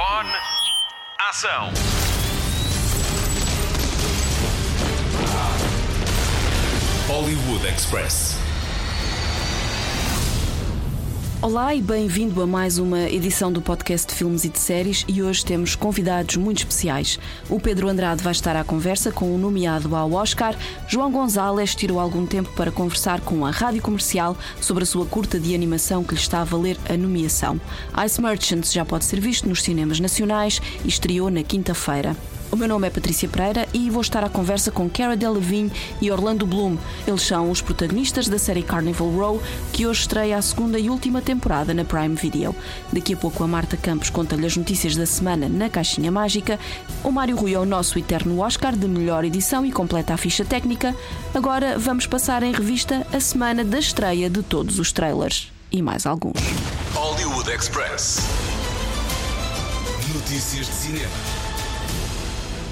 Microfone. Ação. Hollywood Express. Olá e bem-vindo a mais uma edição do podcast de filmes e de séries e hoje temos convidados muito especiais. O Pedro Andrade vai estar à conversa com o nomeado ao Oscar. João Gonzalez tirou algum tempo para conversar com a rádio comercial sobre a sua curta de animação que lhe está a valer a nomeação. Ice Merchants já pode ser visto nos cinemas nacionais e estreou na quinta-feira. O meu nome é Patrícia Pereira e vou estar à conversa com Cara Delevingne e Orlando Bloom. Eles são os protagonistas da série Carnival Row, que hoje estreia a segunda e última temporada na Prime Video. Daqui a pouco a Marta Campos conta-lhe as notícias da semana na Caixinha Mágica. O Mário Rui é o nosso eterno Oscar de melhor edição e completa a ficha técnica. Agora vamos passar em revista a semana da estreia de todos os trailers. E mais alguns. Hollywood Express. Notícias de cinema.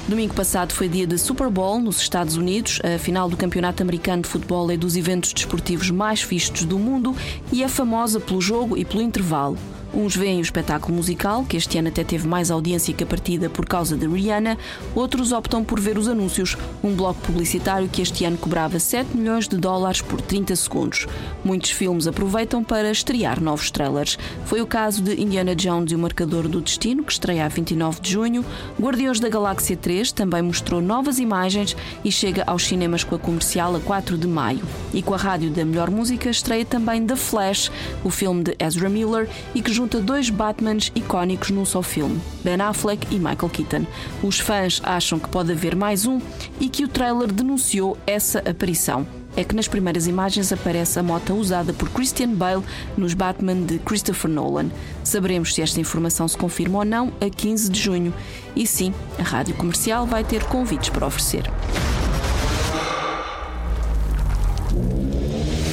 Domingo passado foi dia de Super Bowl nos Estados Unidos. A final do Campeonato Americano de Futebol é dos eventos desportivos mais vistos do mundo e é famosa pelo jogo e pelo intervalo. Uns veem o espetáculo musical, que este ano até teve mais audiência que a partida por causa de Rihanna, outros optam por ver os anúncios, um bloco publicitário que este ano cobrava 7 milhões de dólares por 30 segundos. Muitos filmes aproveitam para estrear novos trailers. Foi o caso de Indiana Jones e o Marcador do Destino, que estreia a 29 de junho. Guardiões da Galáxia 3 também mostrou novas imagens e chega aos cinemas com a comercial a 4 de maio. E com a rádio da melhor música estreia também The Flash, o filme de Ezra Miller, e que junta dois Batmans icónicos num só filme, Ben Affleck e Michael Keaton. Os fãs acham que pode haver mais um e que o trailer denunciou essa aparição. É que nas primeiras imagens aparece a moto usada por Christian Bale nos Batman de Christopher Nolan. Saberemos se esta informação se confirma ou não a 15 de junho. E sim, a rádio comercial vai ter convites para oferecer.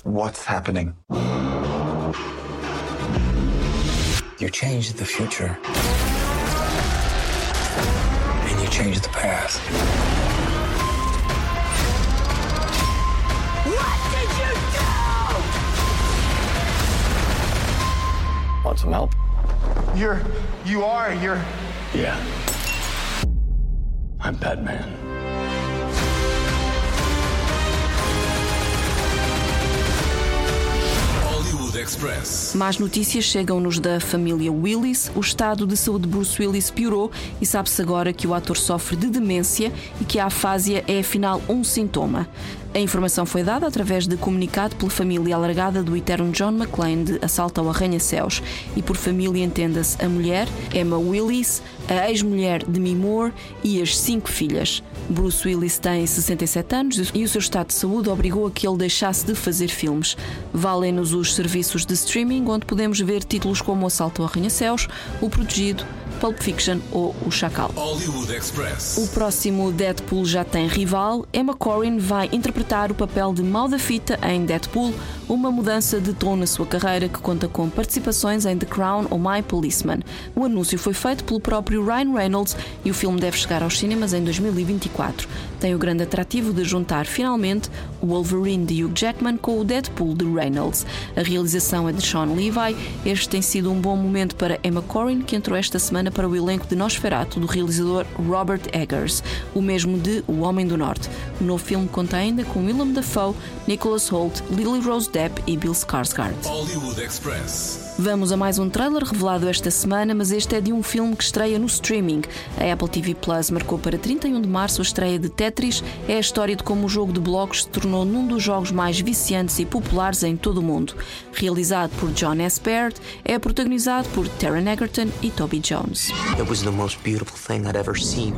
What's happening? You changed the future. And you changed the past. What did you do? Want some help? You're, you are, you're. Yeah. I'm Batman. Express. Más notícias chegam-nos da família Willis. O estado de saúde de Bruce Willis piorou e sabe-se agora que o ator sofre de demência e que a afásia é afinal um sintoma. A informação foi dada através de comunicado pela família alargada do eterno John McClane de Assalto ao Arranha-Céus. E por família entenda-se a mulher, Emma Willis, a ex-mulher Demi Moore e as cinco filhas. Bruce Willis tem 67 anos e o seu estado de saúde obrigou a que ele deixasse de fazer filmes. Valem-nos os serviços de streaming, onde podemos ver títulos como Assalto ao Arranha-Céus, O Protegido, Pulp Fiction ou O Chacal. O próximo Deadpool já tem rival. Emma Corrin vai interpretar o papel de mal da fita em Deadpool, uma mudança de tom na sua carreira que conta com participações em The Crown ou My Policeman. O anúncio foi feito pelo próprio Ryan Reynolds e o filme deve chegar aos cinemas em 2024. Tem o grande atrativo de juntar finalmente o Wolverine de Hugh Jackman com o Deadpool de Reynolds. A realização é de Sean Levi. Este tem sido um bom momento para Emma Corrin, que entrou esta semana para o elenco de Nosferatu do realizador Robert Eggers, o mesmo de O Homem do Norte. O novo filme conta ainda com Willem Dafoe, Nicholas Hoult, Lily Rose Depp e Bill Skarsgård. Hollywood Express. Vamos a mais um trailer revelado esta semana, mas este é de um filme que estreia no streaming. A Apple TV Plus marcou para 31 de março a estreia de Tetris. É a história de como o jogo de blocos se tornou num dos jogos mais viciantes e populares em todo o mundo. Realizado por John S. Baird, é protagonizado por Taron Egerton e Toby Jones. It was the most beautiful thing I'd ever seen.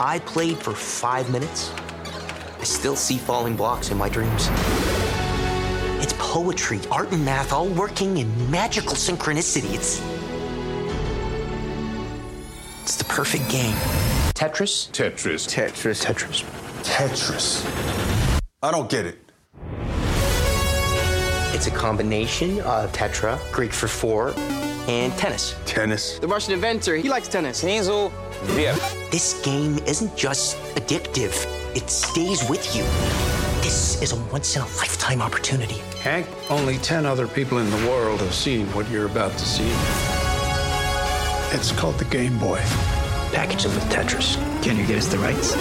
I played for five minutes. I still see falling blocks in my dreams. It's poetry, art, and math all working in magical synchronicity. It's. It's the perfect game. Tetris? Tetris. Tetris. Tetris. Tetris. I don't get it. It's a combination of tetra, Greek for four, and tennis. Tennis. The Russian inventor, he likes tennis. Hazel, yeah. This game isn't just addictive, it stays with you. This is a once in a lifetime opportunity. Hank, only 10 other people in the world have seen what you're about to see. It's called the Game Boy. Package it with Tetris. Can you get us the rights?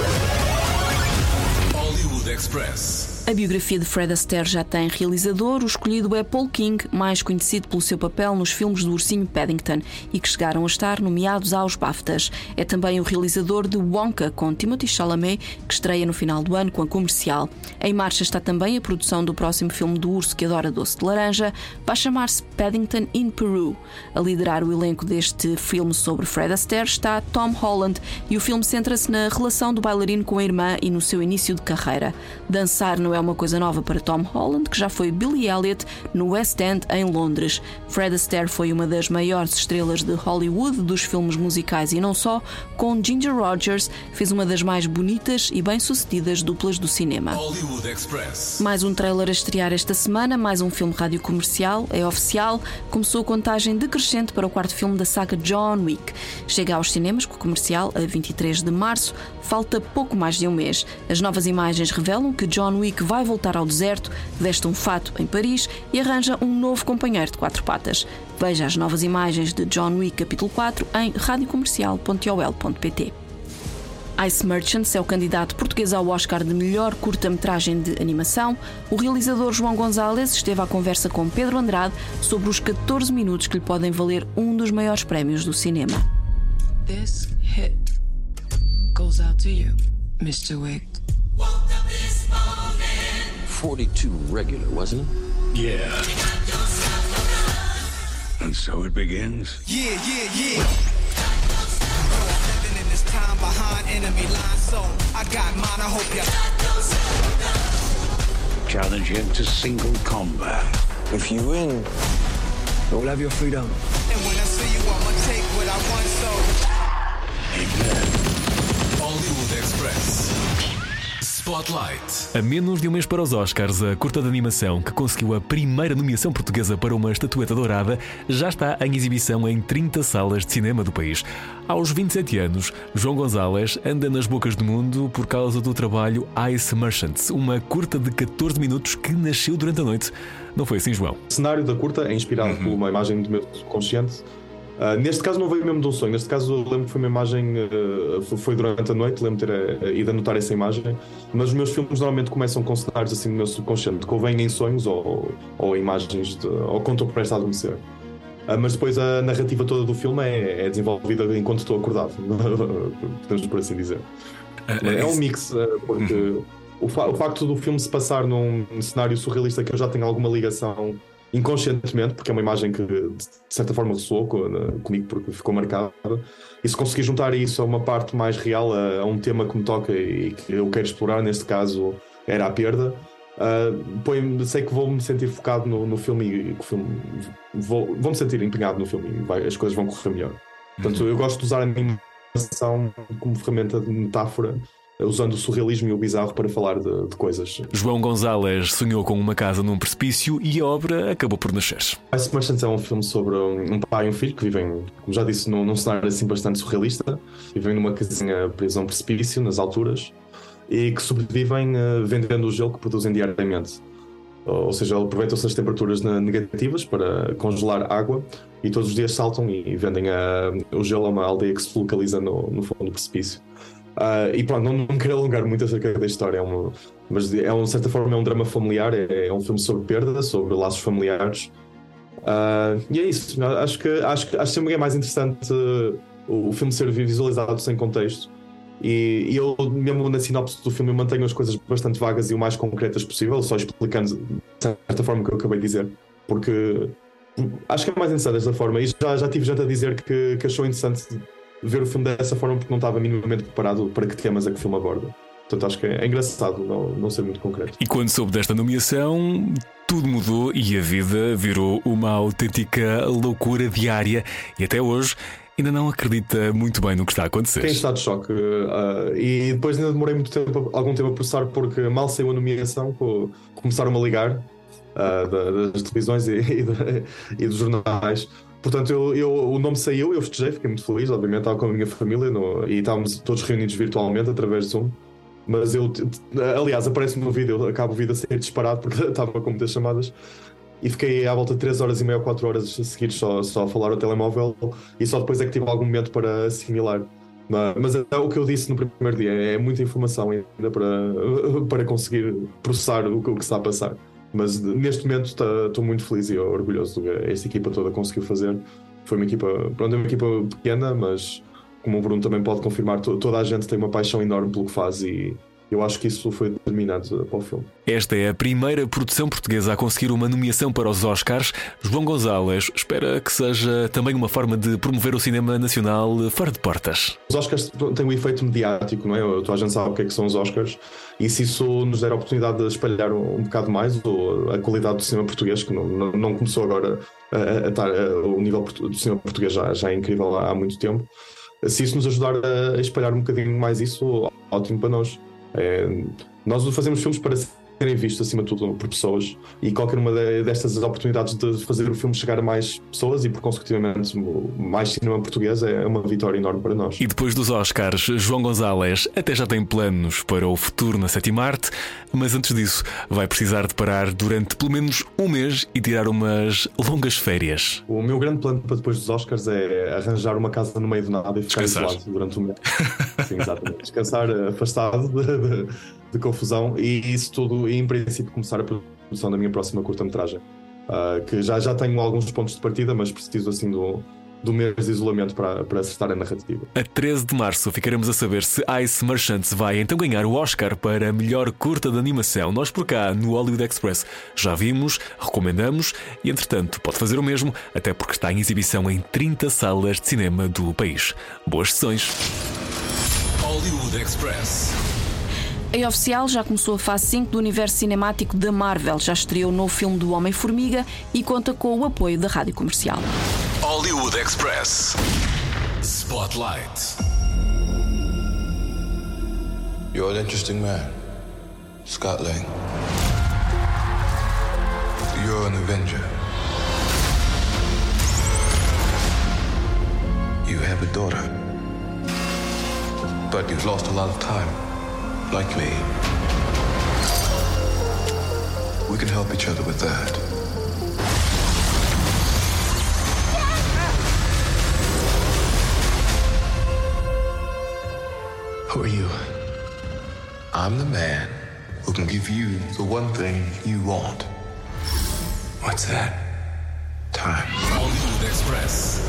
Hollywood Express. A biografia de Fred Astaire já tem realizador, o escolhido é Paul King, mais conhecido pelo seu papel nos filmes do Ursinho Paddington e que chegaram a estar nomeados aos BAFTAs. É também o realizador de Wonka, com Timothy Chalamet, que estreia no final do ano com a comercial. Em marcha está também a produção do próximo filme do urso que adora doce de laranja, vai chamar-se Paddington in Peru. A liderar o elenco deste filme sobre Fred Astaire está Tom Holland e o filme centra-se na relação do bailarino com a irmã e no seu início de carreira. Dançar não é uma coisa nova para Tom Holland, que já foi Billy Elliot no West End, em Londres. Fred Astaire foi uma das maiores estrelas de Hollywood dos filmes musicais e não só, com Ginger Rogers, fez uma das mais bonitas e bem-sucedidas duplas do cinema. Hollywood Express. Mais um trailer a estrear esta semana, mais um filme rádio comercial, é oficial. Começou a contagem decrescente para o quarto filme da saga John Wick. Chega aos cinemas com o comercial a 23 de março, falta pouco mais de um mês. As novas imagens revelam que John Wick vai voltar ao deserto, veste um fato em Paris e arranja um novo companheiro de quatro patas. Veja as novas imagens de John Wick capítulo 4 em radiocomercial.ol.pt. Ice Merchants é o candidato português ao Oscar de melhor curta-metragem de animação. O realizador João Gonzalez esteve à conversa com Pedro Andrade sobre os 14 minutos que lhe podem valer um dos maiores prémios do cinema. This hit goes out to you, Mr. Wick. 42 regular, wasn't it? Yeah. And so it begins. Yeah, yeah, yeah. Living in this time behind enemy lines, so I got mine. I hope you Challenge him to single combat. If you win, you'll have your freedom. And when I see you, I'ma take what I want, so. Hollywood Express. Spotlight. A menos de um mês para os Oscars, a curta de animação que conseguiu a primeira nomeação portuguesa para uma estatueta dourada já está em exibição em 30 salas de cinema do país. Aos 27 anos, João Gonzalez anda nas bocas do mundo por causa do trabalho Ice Merchants, uma curta de 14 minutos que nasceu durante a noite. Não foi assim, João? O cenário da curta é inspirado por uma imagem do meu subconsciente. Uh, neste caso não veio mesmo de um sonho, neste caso lembro que foi uma imagem, uh, foi durante a noite, lembro de ter uh, ido anotar essa imagem, mas os meus filmes normalmente começam com cenários assim no meu subconsciente, que ou vêm em sonhos ou, ou imagens, de, ou quando estou prestes a adormecer. mas depois a narrativa toda do filme é, é desenvolvida enquanto estou acordado, podemos por assim dizer. É um mix, porque o, fa o facto do filme se passar num cenário surrealista que eu já tenho alguma ligação inconscientemente, porque é uma imagem que de certa forma ressoou comigo porque ficou marcada. E se conseguir juntar isso a uma parte mais real, a, a um tema que me toca e que eu quero explorar, neste caso era a perda, uh, põe, sei que vou me sentir focado no, no filme e que o filme vou, vou me sentir empenhado no filme e vai, as coisas vão correr melhor. Portanto, eu gosto de usar a animação como ferramenta de metáfora usando o surrealismo e o bizarro para falar de, de, coisas. João Gonzalez sonhou com uma casa num precipício e a obra acabou por nascer. Ice Merchants é um filme sobre um pai e um filho que vivem, como já disse, num, num cenário assim bastante surrealista. Vivem numa casinha presa a um precipício, nas alturas, e que sobrevivem uh, vendendo o gelo que produzem diariamente. Ou seja, aproveitam-se as temperaturas negativas para congelar água e todos os dias saltam e vendem uh, o gelo a uma aldeia que se localiza no, no fundo do precipício. Uh, e pronto, não, não quero alongar muito acerca da história, é uma, mas é um, de certa forma é um drama familiar, é, é um filme sobre perda, sobre laços familiares. Uh, e é isso, acho que, acho que acho sempre é mais interessante uh, o filme ser visualizado sem contexto. E, e, eu, mesmo na sinopse do filme, mantenho as coisas bastante vagas e o mais concretas possível, só explicando de certa forma o que eu acabei de dizer, porque acho que é mais interessante desta forma. E já, já tive gente a dizer que, que achou interessante ver o filme dessa forma porque não estava minimamente preparado para que temas é que o filme aborda. Portanto, acho que é engraçado não, não ser muito concreto. E quando soube desta nomeação, tudo mudou e a vida virou uma autêntica loucura diária. E até hoje ainda não acredita muito bem no que está a acontecer. Tem estado de choque. Uh, e depois ainda demorei muito tempo, algum tempo a processar, porque mal saiu a nomeação, começaram-me a ligar uh, das televisões e, e, e dos jornais Portanto, eu, eu, o nome saiu, eu festejei, fiquei muito feliz, obviamente, estava com a minha família no, e estávamos todos reunidos virtualmente através de Zoom. Mas eu, aliás, aparece no vídeo, acabo o vídeo a ser disparado porque estava com muitas chamadas. e fiquei à volta de 3 horas e meia ou 4 horas a seguir só, só a falar ao telemóvel e só depois é que tive algum momento para assimilar. Mas, mas é o que eu disse no primeiro dia, é muita informação ainda para, para conseguir processar o o que está a passar. Mas neste momento estou tá, muito feliz e orgulhoso do que esta equipa toda conseguiu fazer. Foi uma equipa, pronto, é uma equipa pequena, mas como o Bruno também pode confirmar, toda a gente tem uma paixão enorme pelo que faz e, eu acho que isso foi determinante para o filme. Esta é a primeira produção portuguesa a conseguir uma nomeação para os Oscars. João Gonzalez espera que seja também uma forma de promover o cinema nacional fora de portas. Os Oscars têm um efeito mediático, não é? Toda a gente sabe o que é que são os Oscars e se isso nos der a oportunidade de espalhar um, bocado mais a qualidade do cinema português, que não, não, não começou agora a, a, estar, o nível do cinema português já, já é incrível há, há muito tempo. Se isso nos ajudar a espalhar um bocadinho mais isso, ótimo para nós. É, nós fazemos filmes para serem vistos, acima de tudo, por pessoas, e qualquer uma destas oportunidades de fazer o filme chegar a mais pessoas e, por consecutivamente, mais cinema português é uma vitória enorme para nós. E depois dos Oscars, João Gonzalez até já tem planos para o futuro na sétima arte, mas antes disso, vai precisar de parar durante pelo menos um mês e tirar umas longas férias. O meu grande plano para depois dos Oscars é arranjar uma casa no meio do nada e ficar Descansar. isolado durante um mês. Sim, exatamente. Descansar afastado de, de, de confusão e isso tudo e, em princípio, começar a produção da minha próxima curta-metragem. Uh, que já, já tenho alguns pontos de partida, mas preciso assim do, do mês de isolamento para, para acertar a narrativa. A 13 de março ficaremos a saber se Ice Merchants vai então ganhar o Oscar para melhor curta de animação. Nós por cá, no Hollywood Express, já vimos, recomendamos e, entretanto, pode fazer o mesmo, até porque está em exibição em 30 salas de cinema do país. Boas sessões! Hollywood Express. É oficial, já começou a fase 5 do universo cinemático da Marvel. Já estreou o novo filme do Homem-Formiga e conta com o apoio da rádio comercial. Hollywood Express. Spotlight. You're an interesting man, Scott Lang. You're an Avenger. You have a daughter. But you've lost a lot of time. Like me. We can help each other with that. Who are you? I'm the man who can give you the one thing you want. What's that?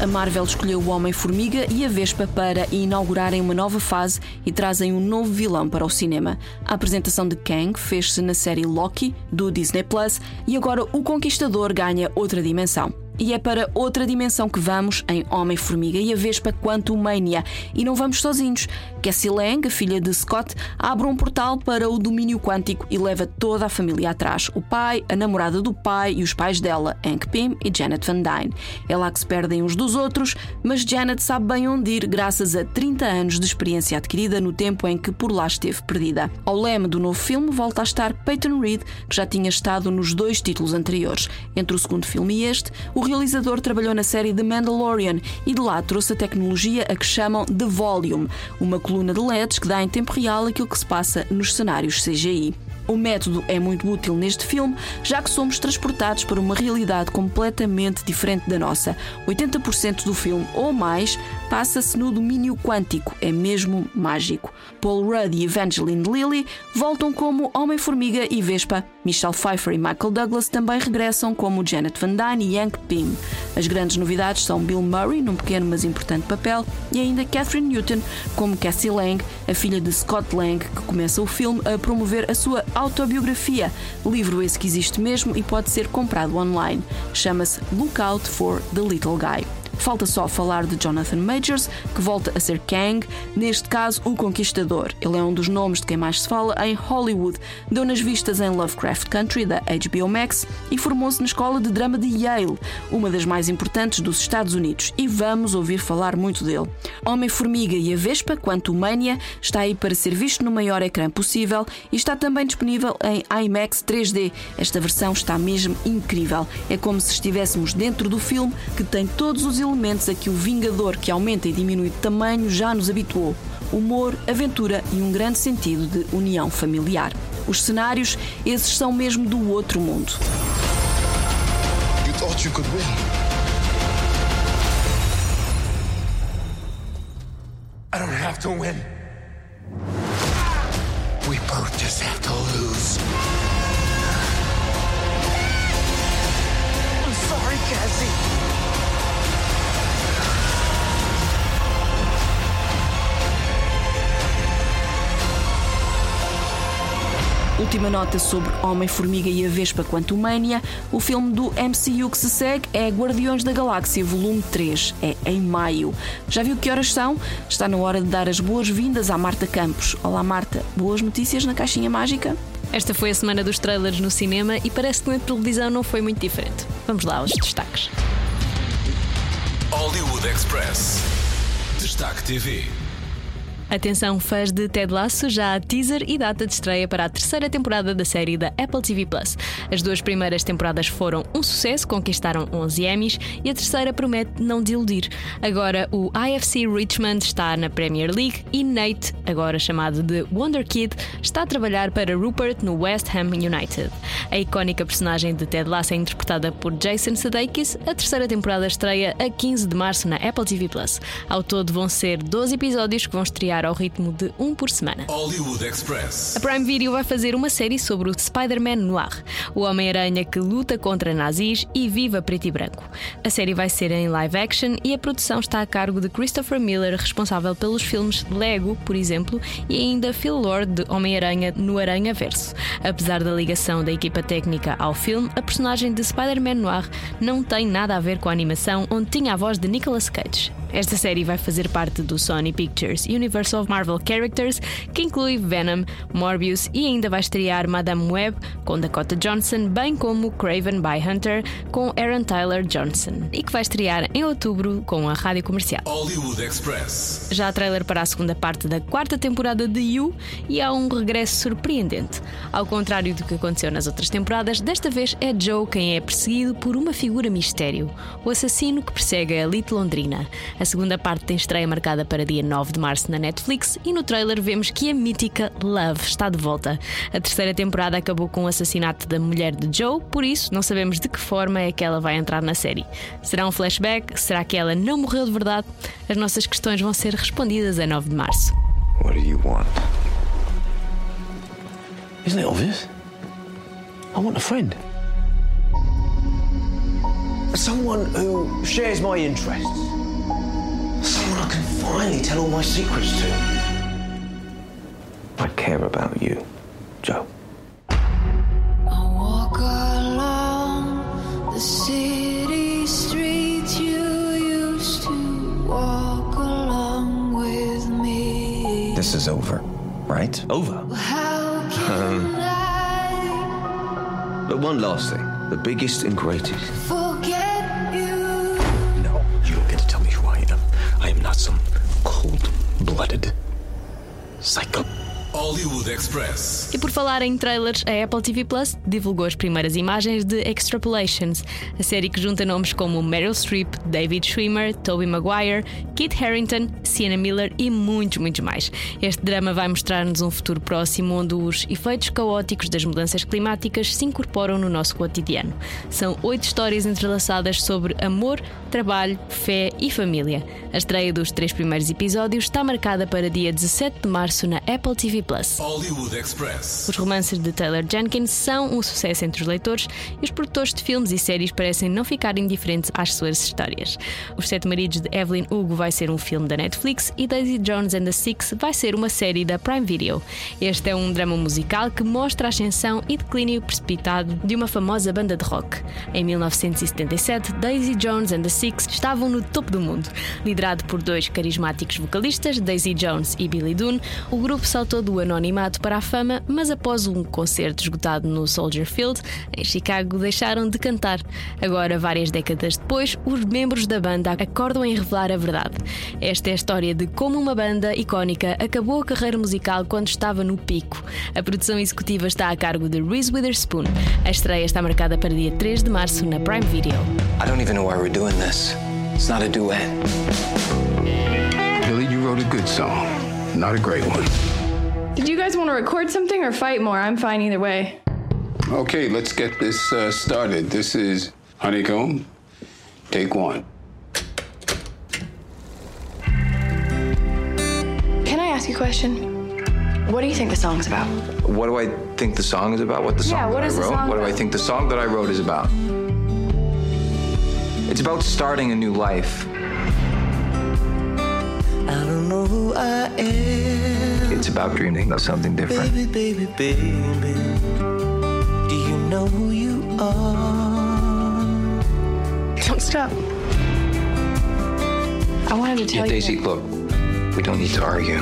A Marvel escolheu o Homem-Formiga e a Vespa para inaugurarem uma nova fase e trazem um novo vilão para o cinema. A apresentação de Kang fez-se na série Loki, do Disney Plus, e agora o Conquistador ganha outra dimensão. E é para outra dimensão que vamos em Homem-Formiga e a Vespa Quantumania. E não vamos sozinhos. Cassie Lang, a filha de Scott, abre um portal para o domínio quântico e leva toda a família atrás. O pai, a namorada do pai e os pais dela, Hank Pym e Janet Van Dyne. É lá que se perdem uns dos outros, mas Janet sabe bem onde ir graças a 30 anos de experiência adquirida no tempo em que por lá esteve perdida. Ao leme do novo filme volta a estar Peyton Reed, que já tinha estado nos dois títulos anteriores. Entre o segundo filme e este, o realizador trabalhou na série The Mandalorian e de lá trouxe a tecnologia a que chamam The Volume, uma coluna de LEDs que dá em tempo real aquilo que se passa nos cenários CGI. O método é muito útil neste filme, já que somos transportados para uma realidade completamente diferente da nossa. 80% do filme ou mais passa-se no domínio quântico, é mesmo mágico. Paul Rudd e Evangeline Lilly voltam como Homem-Formiga e Vespa. Michelle Pfeiffer e Michael Douglas também regressam como Janet Van Dyne e Hank Pym. As grandes novidades são Bill Murray, num pequeno mas importante papel, e ainda Catherine Newton como Cassie Lang, a filha de Scott Lang, que começa o filme a promover a sua autobiografia. Livro esse que existe mesmo e pode ser comprado online. Chama-se Lookout for the Little Guy. Falta só falar de Jonathan Majors, que volta a ser Kang, neste caso o Conquistador. Ele é um dos nomes de quem mais se fala em Hollywood. Deu nas vistas em Lovecraft Country, da HBO Max, e formou-se na Escola de Drama de Yale, uma das mais importantes dos Estados Unidos, e vamos ouvir falar muito dele. Homem-Formiga e a Vespa, quanto Mania, está aí para ser visto no maior ecrã possível e está também disponível em IMAX 3D. Esta versão está mesmo incrível. É como se estivéssemos dentro do filme que tem todos os elementos a que o Vingador, que aumenta e diminui de tamanho, já nos habituou: humor, aventura e um grande sentido de união familiar. Os cenários, esses são mesmo do outro mundo. We both just have to lose. Última nota sobre Homem-Formiga e a Vespa Quantumania. O filme do MCU que se segue é Guardiões da Galáxia, volume 3. É em maio. Já viu que horas são? Está na hora de dar as boas-vindas à Marta Campos. Olá, Marta. Boas notícias na caixinha mágica? Esta foi a semana dos trailers no cinema e parece que na televisão não foi muito diferente. Vamos lá aos destaques. Hollywood Express. Destaque TV. Atenção, fãs de Ted Lasso, já há teaser e data de estreia para a terceira temporada da série da Apple TV Plus. As duas primeiras temporadas foram um sucesso, conquistaram 11 Emmys e a terceira promete não desiludir. Agora o IFC Richmond está na Premier League e Nate, agora chamado de Wonder Kid, está a trabalhar para Rupert no West Ham United. A icónica personagem de Ted Lasso é interpretada por Jason Sudeikis. A terceira temporada estreia a 15 de março na Apple TV Plus. Ao todo vão ser 12 episódios que vão estrear ao ritmo de um por semana. A Prime Video vai fazer uma série sobre o Spider-Man Noir, o Homem-Aranha que luta contra nazis e vive a preto e branco. A série vai ser em live action e a produção está a cargo de Christopher Miller, responsável pelos filmes Lego, por exemplo, e ainda Phil Lord de Homem-Aranha no Aranha Verso. Apesar da ligação da equipa técnica ao filme, a personagem de Spider-Man Noir não tem nada a ver com a animação onde tinha a voz de Nicolas Cage. Esta série vai fazer parte do Sony Pictures Universe of Marvel Characters, que inclui Venom, Morbius e ainda vai estrear Madame Web com Dakota Johnson, bem como Craven by Hunter com Aaron Tyler Johnson, e que vai estrear em outubro com a rádio comercial. Hollywood Express. Já há trailer para a segunda parte da quarta temporada de You e há um regresso surpreendente. Ao contrário do que aconteceu nas outras temporadas, desta vez é Joe quem é perseguido por uma figura mistério, o assassino que persegue a elite londrina. A segunda parte tem estreia marcada para dia 9 de março na Netflix e no trailer vemos que a mítica Love está de volta. A terceira temporada acabou com o assassinato da mulher de Joe, por isso não sabemos de que forma é que ela vai entrar na série. Será um flashback? Será que ela não morreu de verdade? As nossas questões vão ser respondidas a 9 de março. What do you want? Isn't it obvious? I want a friend. Someone who shares my interests. Someone I can finally tell all my secrets to. I care about you, Joe. I walk along the city streets you used to walk along with me. This is over, right? Over. How can um, I But one last thing. The biggest and greatest. some cold blooded psychopath. Hollywood Express. E por falar em trailers, a Apple TV Plus divulgou as primeiras imagens de Extrapolations, a série que junta nomes como Meryl Streep, David Schwimmer, Tobey Maguire, Kit Harington, Sienna Miller e muitos, muitos mais. Este drama vai mostrar-nos um futuro próximo onde os efeitos caóticos das mudanças climáticas se incorporam no nosso cotidiano. São oito histórias entrelaçadas sobre amor, trabalho, fé e família. A estreia dos três primeiros episódios está marcada para dia 17 de março na Apple TV Plus. Os romances de Taylor Jenkins são um sucesso entre os leitores e os produtores de filmes e séries parecem não ficar indiferentes às suas histórias. Os Sete Maridos de Evelyn Hugo vai ser um filme da Netflix e Daisy Jones and the Six vai ser uma série da Prime Video. Este é um drama musical que mostra a ascensão e declínio precipitado de uma famosa banda de rock. Em 1977, Daisy Jones and the Six estavam no topo do mundo. Liderado por dois carismáticos vocalistas, Daisy Jones e Billy Dunn, o grupo saltou do anonimato para a fama, mas após um concerto esgotado no Soldier Field, em Chicago, deixaram de cantar. Agora, várias décadas depois, os membros da banda acordam em revelar a verdade. Esta é a história de como uma banda icónica acabou a carreira musical quando estava no pico. A produção executiva está a cargo de Reese Witherspoon. A estreia está marcada para dia 3 de março na Prime Video. I don't even know why we're doing this. It's not a duet. Billy, you wrote a good song, not a great one. Did you guys want to record something or fight more? I'm fine either way. Okay, let's get this uh, started. This is Honeycomb, take one. Can I ask you a question? What do you think the song's about? What do I think the song is about? What the song Yeah, what that is I the wrote? song what do I think the song that I wrote is about? It's about starting a new life. I don't know who I am. It's about dreaming of something different. Baby, baby, baby. Do you know who you are? Don't stop. I wanted to tell Yeah, you. Daisy, look, we don't need to argue.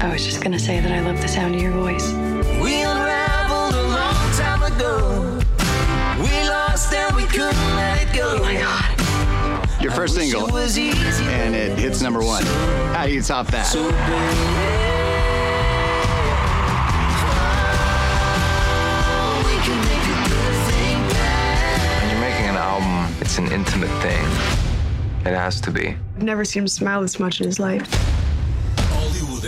I was just gonna say that I love the sound of your voice. We unraveled a long time ago. We lost and we couldn't let it go. Oh my god. Your first single, it was easy. and it hits number one. How do you top that? So baby, we can make a good thing bad. When you're making an album, it's an intimate thing. It has to be. I've never seen him smile this much in his life.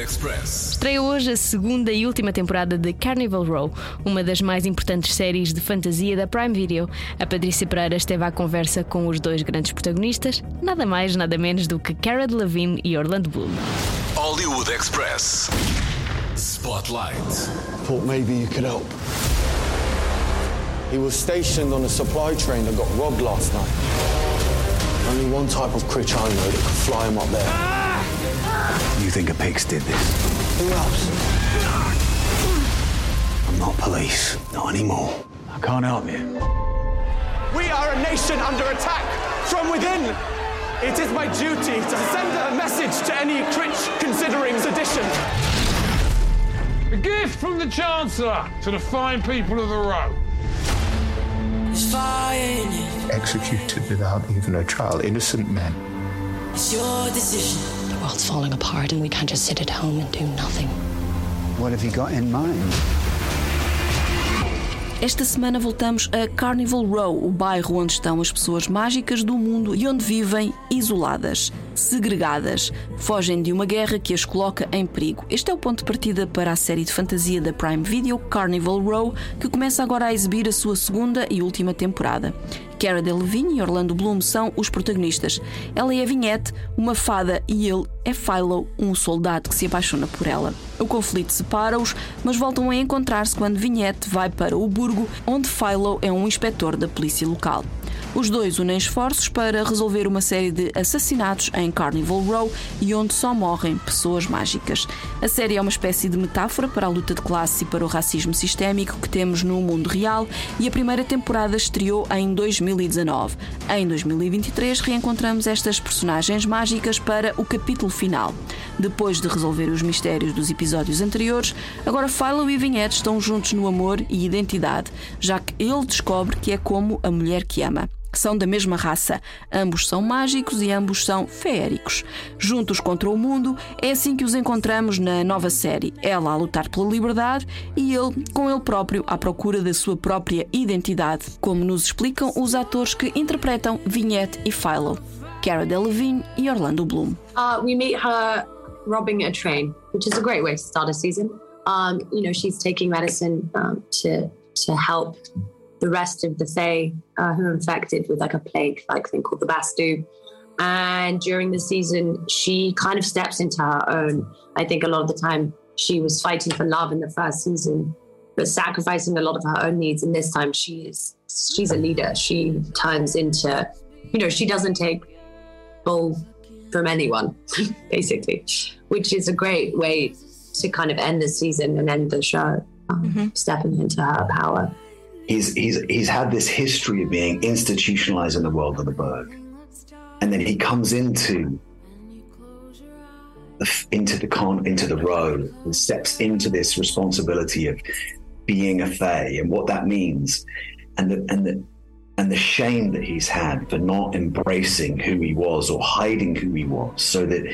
Express. Estreia hoje a segunda e última temporada de Carnival Row, uma das mais importantes séries de fantasia da Prime Video. A Patrícia Pereira esteve à conversa com os dois grandes protagonistas, nada mais, nada menos do que Cara Delevingne e Orlando Bloom. Hollywood Express. Spotlight. Thought maybe you could help. He was stationed on a supply train that got robbed last night. Only one type of creature I know that could fly him up there. You think a pigs did this? Who else? I'm not police. Not anymore. I can't help you. We are a nation under attack from within. It is my duty to send a message to any critch considering sedition. A gift from the Chancellor to the fine people of the row. There's fire in you. Executed without even a trial. Innocent men. It's your decision. World's falling apart and we can't just sit at home and do nothing. What have you got in mind? Esta semana voltamos a Carnival Row, o bairro onde estão as pessoas mágicas do mundo e onde vivem isoladas, segregadas, fogem de uma guerra que as coloca em perigo. Este é o ponto de partida para a série de fantasia da Prime Video, Carnival Row, que começa agora a exibir a sua segunda e última temporada. Cara Delevingne e Orlando Bloom são os protagonistas. Ela é a Vinhete, uma fada, e ele é Philo, um soldado que se apaixona por ela. O conflito separa-os, mas voltam a encontrar-se quando Vinhete vai para o Burgo, onde Philo é um inspetor da polícia local. Os dois unem esforços para resolver uma série de assassinatos em Carnival Row e onde só morrem pessoas mágicas. A série é uma espécie de metáfora para a luta de classe e para o racismo sistémico que temos no mundo real e a primeira temporada estreou em 2019. Em 2023 reencontramos estas personagens mágicas para o capítulo final. Depois de resolver os mistérios dos episódios anteriores, agora Philo e Vinhete estão juntos no amor e identidade, já que ele descobre que é como a mulher que ama. São da mesma raça, ambos são mágicos e ambos são feéricos. Juntos contra o mundo, é assim que os encontramos na nova série. Ela a lutar pela liberdade e ele com ele próprio à procura da sua própria identidade, como nos explicam os atores que interpretam Vinhete e Philo, Cara Delevingne e Orlando Bloom. Uh, we meet her robbing a train, which is a great way to start a season. Um, you know, she's taking medicine um, to to help the rest of the Fae uh, who are infected with like a plague-like thing called the Bastu. And during the season, she kind of steps into her own. I think a lot of the time she was fighting for love in the first season, but sacrificing a lot of her own needs. And this time, she is she's a leader. She turns into, you know, she doesn't take bull from anyone, basically, which is a great way to kind of end the season and end the show, um, stepping into her power. He's he's he's had this history of being institutionalized in the world of the Berg, and then he comes into the into the con into the row and steps into this responsibility of being a fae and what that means, and the and the and the shame that he's had for not embracing who he was or hiding who he was, so that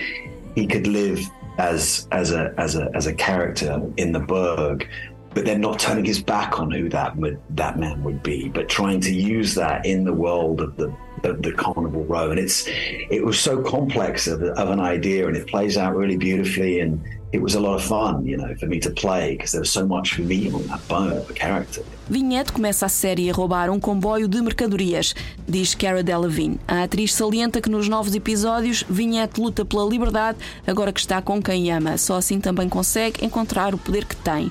he could live as as a as a as a character in the Berg but then not turning his back on who that that man would be, but trying to use that in the world of the the, the Carnival Row, and it's it was so complex of, of an idea, and it plays out really beautifully, and it was a lot of fun, you know, for me to play because there was so much meat on that bone of a character. Vignette começa a série a roubar um comboio de mercadorias, diz Cara Delevingne. A atriz salienta que nos novos episódios Vignette luta pela liberdade agora que está com quem ama. Só assim também consegue encontrar o poder que tem.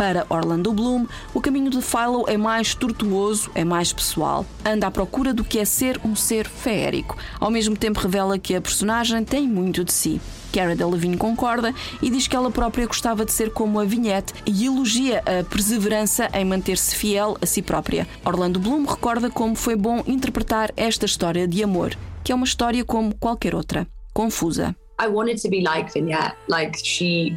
Para Orlando Bloom, o caminho de Philo é mais tortuoso, é mais pessoal. Anda à procura do que é ser um ser feérico. Ao mesmo tempo revela que a personagem tem muito de si. Cara Delevingne concorda e diz que ela própria gostava de ser como a Vignette e elogia a perseverança em manter-se fiel a si própria. Orlando Bloom recorda como foi bom interpretar esta história de amor, que é uma história como qualquer outra, confusa. I wanted to be like Vignette, like she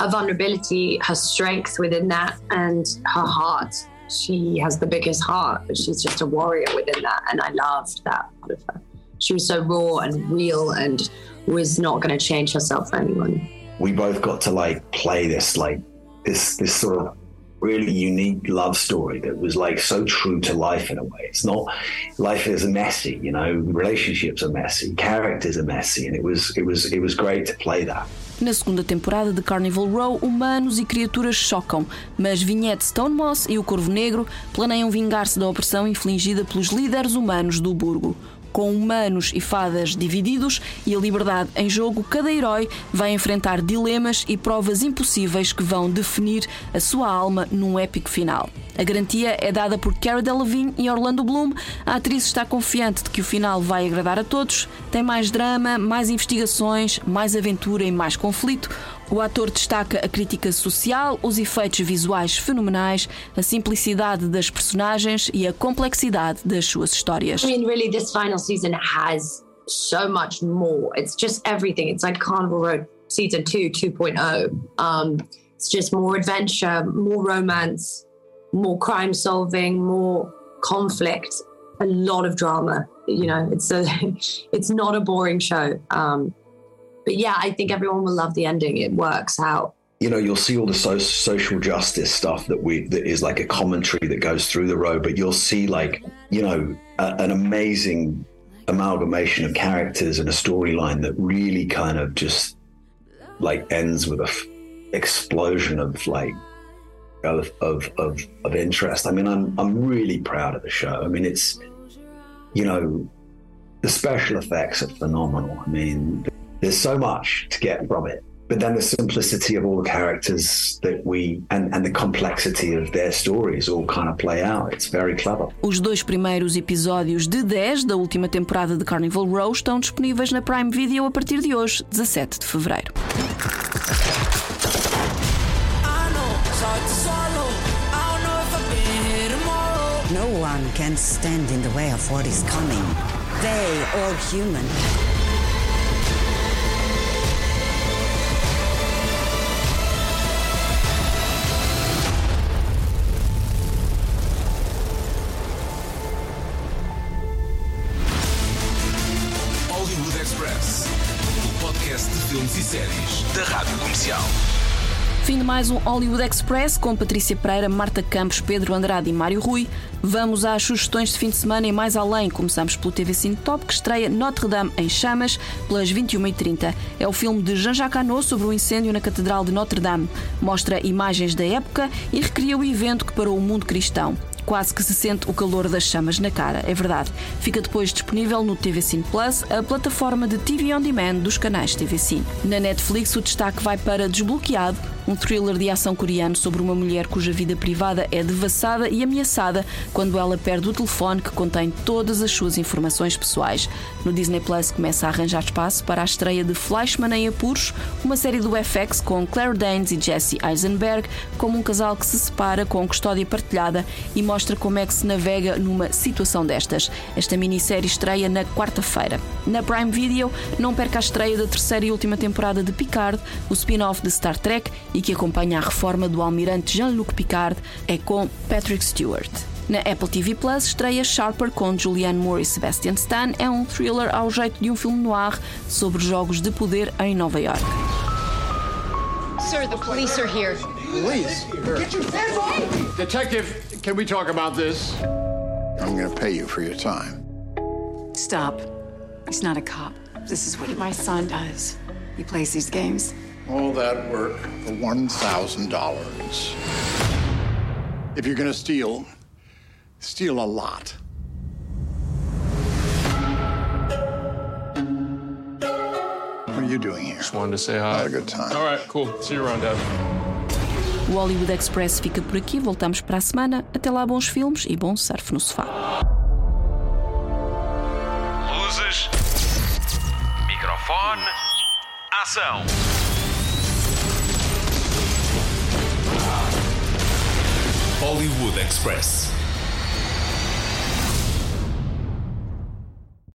her vulnerability, her strength within that, and her heart. She has the biggest heart, but she's just a warrior within that. And I loved that part of her. She was so raw and real and was not going to change herself for anyone. We both got to like play this, like, this, this sort of really unique love story that was like so true to life in a way. It's not life is messy, you know, relationships are messy, characters are messy, and it was it was it was great to play that. Na segunda temporada de Carnival Row, humanos e criaturas chocam, mas Vignette Stone Moss e o Corvo Negro planeiam vingar-se da opressão infligida pelos líderes humanos do Burgo. Com humanos e fadas divididos e a liberdade em jogo, cada herói vai enfrentar dilemas e provas impossíveis que vão definir a sua alma num épico final. A garantia é dada por Cara Delevingne e Orlando Bloom. A atriz está confiante de que o final vai agradar a todos. Tem mais drama, mais investigações, mais aventura e mais conflito. O ator destaca a crítica social, os efeitos visuais fenomenais, a simplicidade das personagens e a complexidade das suas histórias. I mean, really, this final season has so much more. It's just everything. It's like Carnival Road season 2 2.0. Um, it's just more adventure, more romance, more crime solving, more conflict, a lot of drama. You know, it's a it's not a boring show. Um, but yeah, I think everyone will love the ending. It works out. You know, you'll see all the so- social justice stuff that we that is like a commentary that goes through the road, but you'll see like you know a, an amazing amalgamation of characters and a storyline that really kind of just like ends with a f- explosion of like of, of of of interest. I mean, I'm I'm really proud of the show. I mean, it's you know the special effects are phenomenal. I mean, there's so much to get from it. But then the simplicity of all the characters that we and, and the complexity of their stories all kind of play out. It's very clever. Os dois primeiros episódios de 10 da última temporada de Carnival Row estão disponíveis na Prime Video a partir de hoje, 17 de fevereiro. No one can stand in the way of what is coming. They, all human. Mais um Hollywood Express com Patrícia Pereira, Marta Campos, Pedro Andrade e Mário Rui. Vamos às sugestões de fim de semana e mais além. Começamos pelo TV Cine Top, que estreia Notre Dame em Chamas, pelas 21h30. É o filme de Jean-Jacques Hano sobre o incêndio na Catedral de Notre Dame. Mostra imagens da época e recria o evento que parou o mundo cristão. Quase que se sente o calor das chamas na cara, é verdade. Fica depois disponível no TV Cine Plus, a plataforma de TV on demand dos canais TV Cine. Na Netflix, o destaque vai para Desbloqueado, um thriller de ação coreano sobre uma mulher cuja vida privada é devassada e ameaçada quando ela perde o telefone que contém todas as suas informações pessoais. No Disney Plus começa a arranjar espaço para a estreia de Fleischmann em Apuros, uma série do FX com Claire Danes e Jesse Eisenberg, como um casal que se separa com custódia partilhada e mostra como é que se navega numa situação destas. Esta minissérie estreia na quarta-feira. Na Prime Video, não perca a estreia da terceira e última temporada de Picard, o spin-off de Star Trek e que acompanha a reforma do almirante Jean-Luc Picard, é com Patrick Stewart. Na Apple TV Plus estreia Sharper com Julianne Moore e Sebastian Stan. É um thriller ao jeito de um filme noir sobre jogos de poder em Nova York. Sir, the police are here. Police? Get your hands off! Detective, can we talk about this? I'm going to pay you for your time. Stop. He's not a cop. This is what my son does. He plays these games. All that work for $1,000. If you're gonna steal, steal a lot. What are you doing here? Just wanted to say hi. Had a good time. All right, cool. See you around, Dad. O Hollywood Express fica por aqui, voltamos para a semana. Até lá, bons filmes e bom surf no sofá. Luzes. Microfone. Ação. Express.